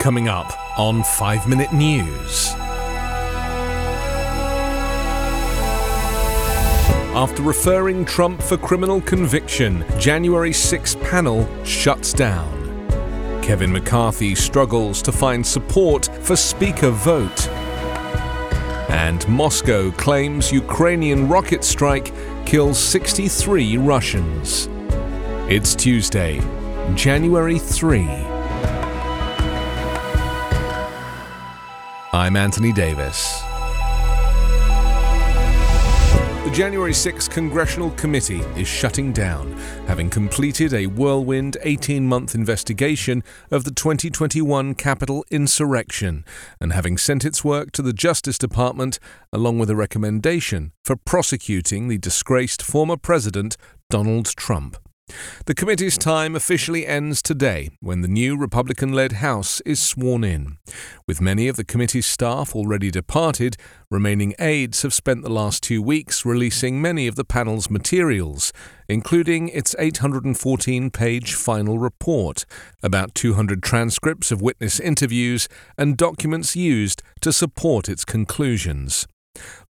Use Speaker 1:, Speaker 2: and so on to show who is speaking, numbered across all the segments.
Speaker 1: Coming up on 5 Minute News. After referring Trump for criminal conviction, January 6 panel shuts down. Kevin McCarthy struggles to find support for Speaker vote. And Moscow claims Ukrainian rocket strike kills 63 Russians. It's Tuesday, January 3. I'm Anthony Davis. The January 6 Congressional Committee is shutting down, having completed a whirlwind 18 month investigation of the 2021 Capitol insurrection and having sent its work to the Justice Department along with a recommendation for prosecuting the disgraced former President Donald Trump. The committee's time officially ends today when the new Republican led House is sworn in. With many of the committee's staff already departed, remaining aides have spent the last two weeks releasing many of the panel's materials, including its 814 page final report, about 200 transcripts of witness interviews, and documents used to support its conclusions.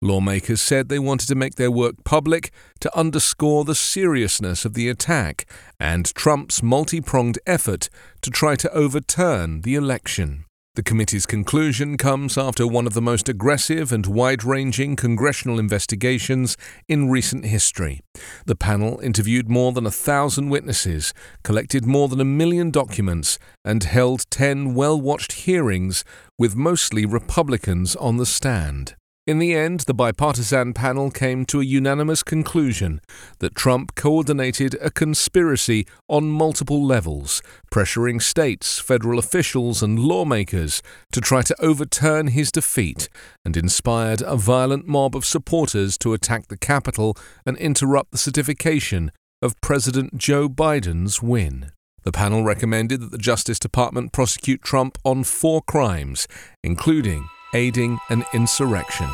Speaker 1: Lawmakers said they wanted to make their work public to underscore the seriousness of the attack and Trump's multi pronged effort to try to overturn the election. The committee's conclusion comes after one of the most aggressive and wide ranging congressional investigations in recent history. The panel interviewed more than a thousand witnesses, collected more than a million documents, and held ten well watched hearings with mostly Republicans on the stand. In the end, the bipartisan panel came to a unanimous conclusion that Trump coordinated a conspiracy on multiple levels, pressuring states, federal officials, and lawmakers to try to overturn his defeat, and inspired a violent mob of supporters to attack the Capitol and interrupt the certification of President Joe Biden's win. The panel recommended that the Justice Department prosecute Trump on four crimes, including aiding an insurrection.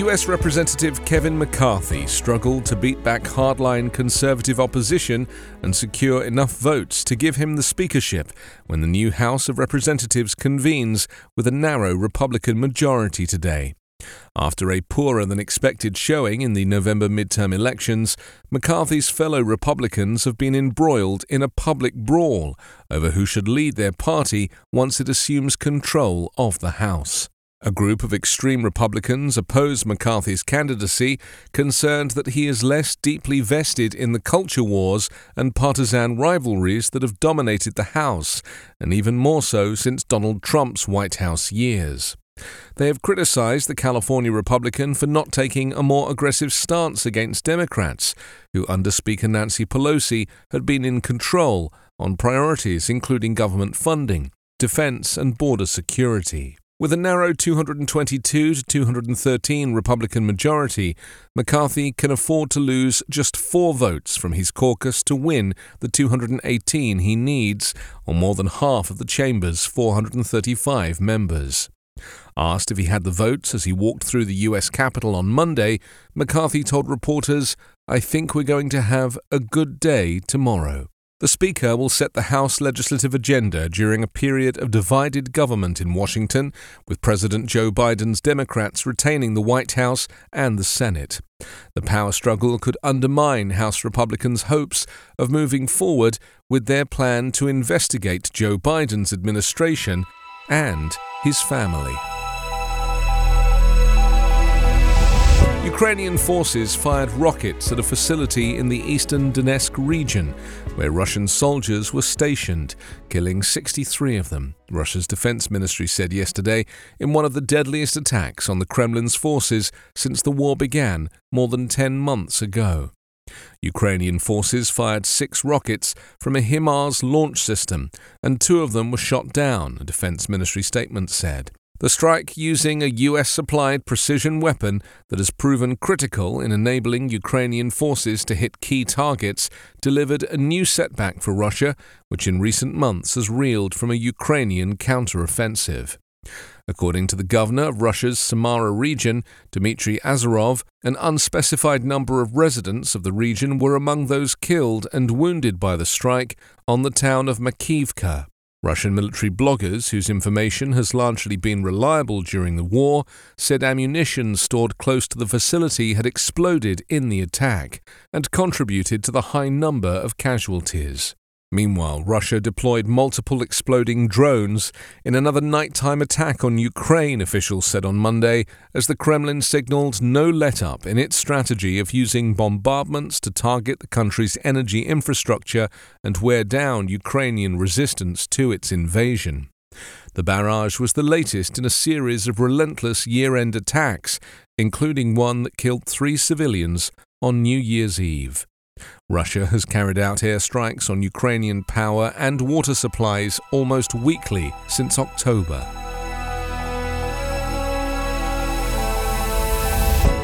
Speaker 1: US Representative Kevin McCarthy struggled to beat back hardline conservative opposition and secure enough votes to give him the speakership when the new House of Representatives convenes with a narrow Republican majority today. After a poorer than expected showing in the November midterm elections, McCarthy's fellow Republicans have been embroiled in a public brawl over who should lead their party once it assumes control of the House. A group of extreme Republicans oppose McCarthy's candidacy, concerned that he is less deeply vested in the culture wars and partisan rivalries that have dominated the House, and even more so since Donald Trump's White House years. They have criticized the California Republican for not taking a more aggressive stance against Democrats, who, under Speaker Nancy Pelosi, had been in control on priorities including government funding, defense, and border security. With a narrow 222 to 213 Republican majority, McCarthy can afford to lose just four votes from his caucus to win the 218 he needs, or more than half of the chamber's 435 members. Asked if he had the votes as he walked through the US Capitol on Monday, McCarthy told reporters, I think we're going to have a good day tomorrow. The Speaker will set the House legislative agenda during a period of divided government in Washington, with President Joe Biden's Democrats retaining the White House and the Senate. The power struggle could undermine House Republicans' hopes of moving forward with their plan to investigate Joe Biden's administration and his family. Ukrainian forces fired rockets at a facility in the eastern Donetsk region, where Russian soldiers were stationed, killing 63 of them, Russia's defense ministry said yesterday, in one of the deadliest attacks on the Kremlin's forces since the war began more than 10 months ago. Ukrainian forces fired six rockets from a HIMARS launch system, and two of them were shot down, a defense ministry statement said. The strike using a US supplied precision weapon that has proven critical in enabling Ukrainian forces to hit key targets delivered a new setback for Russia, which in recent months has reeled from a Ukrainian counteroffensive. According to the governor of Russia's Samara region, Dmitry Azarov, an unspecified number of residents of the region were among those killed and wounded by the strike on the town of Makivka. Russian military bloggers, whose information has largely been reliable during the war, said ammunition stored close to the facility had exploded in the attack and contributed to the high number of casualties. Meanwhile, Russia deployed multiple exploding drones in another nighttime attack on Ukraine, officials said on Monday, as the Kremlin signaled no let up in its strategy of using bombardments to target the country's energy infrastructure and wear down Ukrainian resistance to its invasion. The barrage was the latest in a series of relentless year end attacks, including one that killed three civilians on New Year's Eve. Russia has carried out airstrikes on Ukrainian power and water supplies almost weekly since October.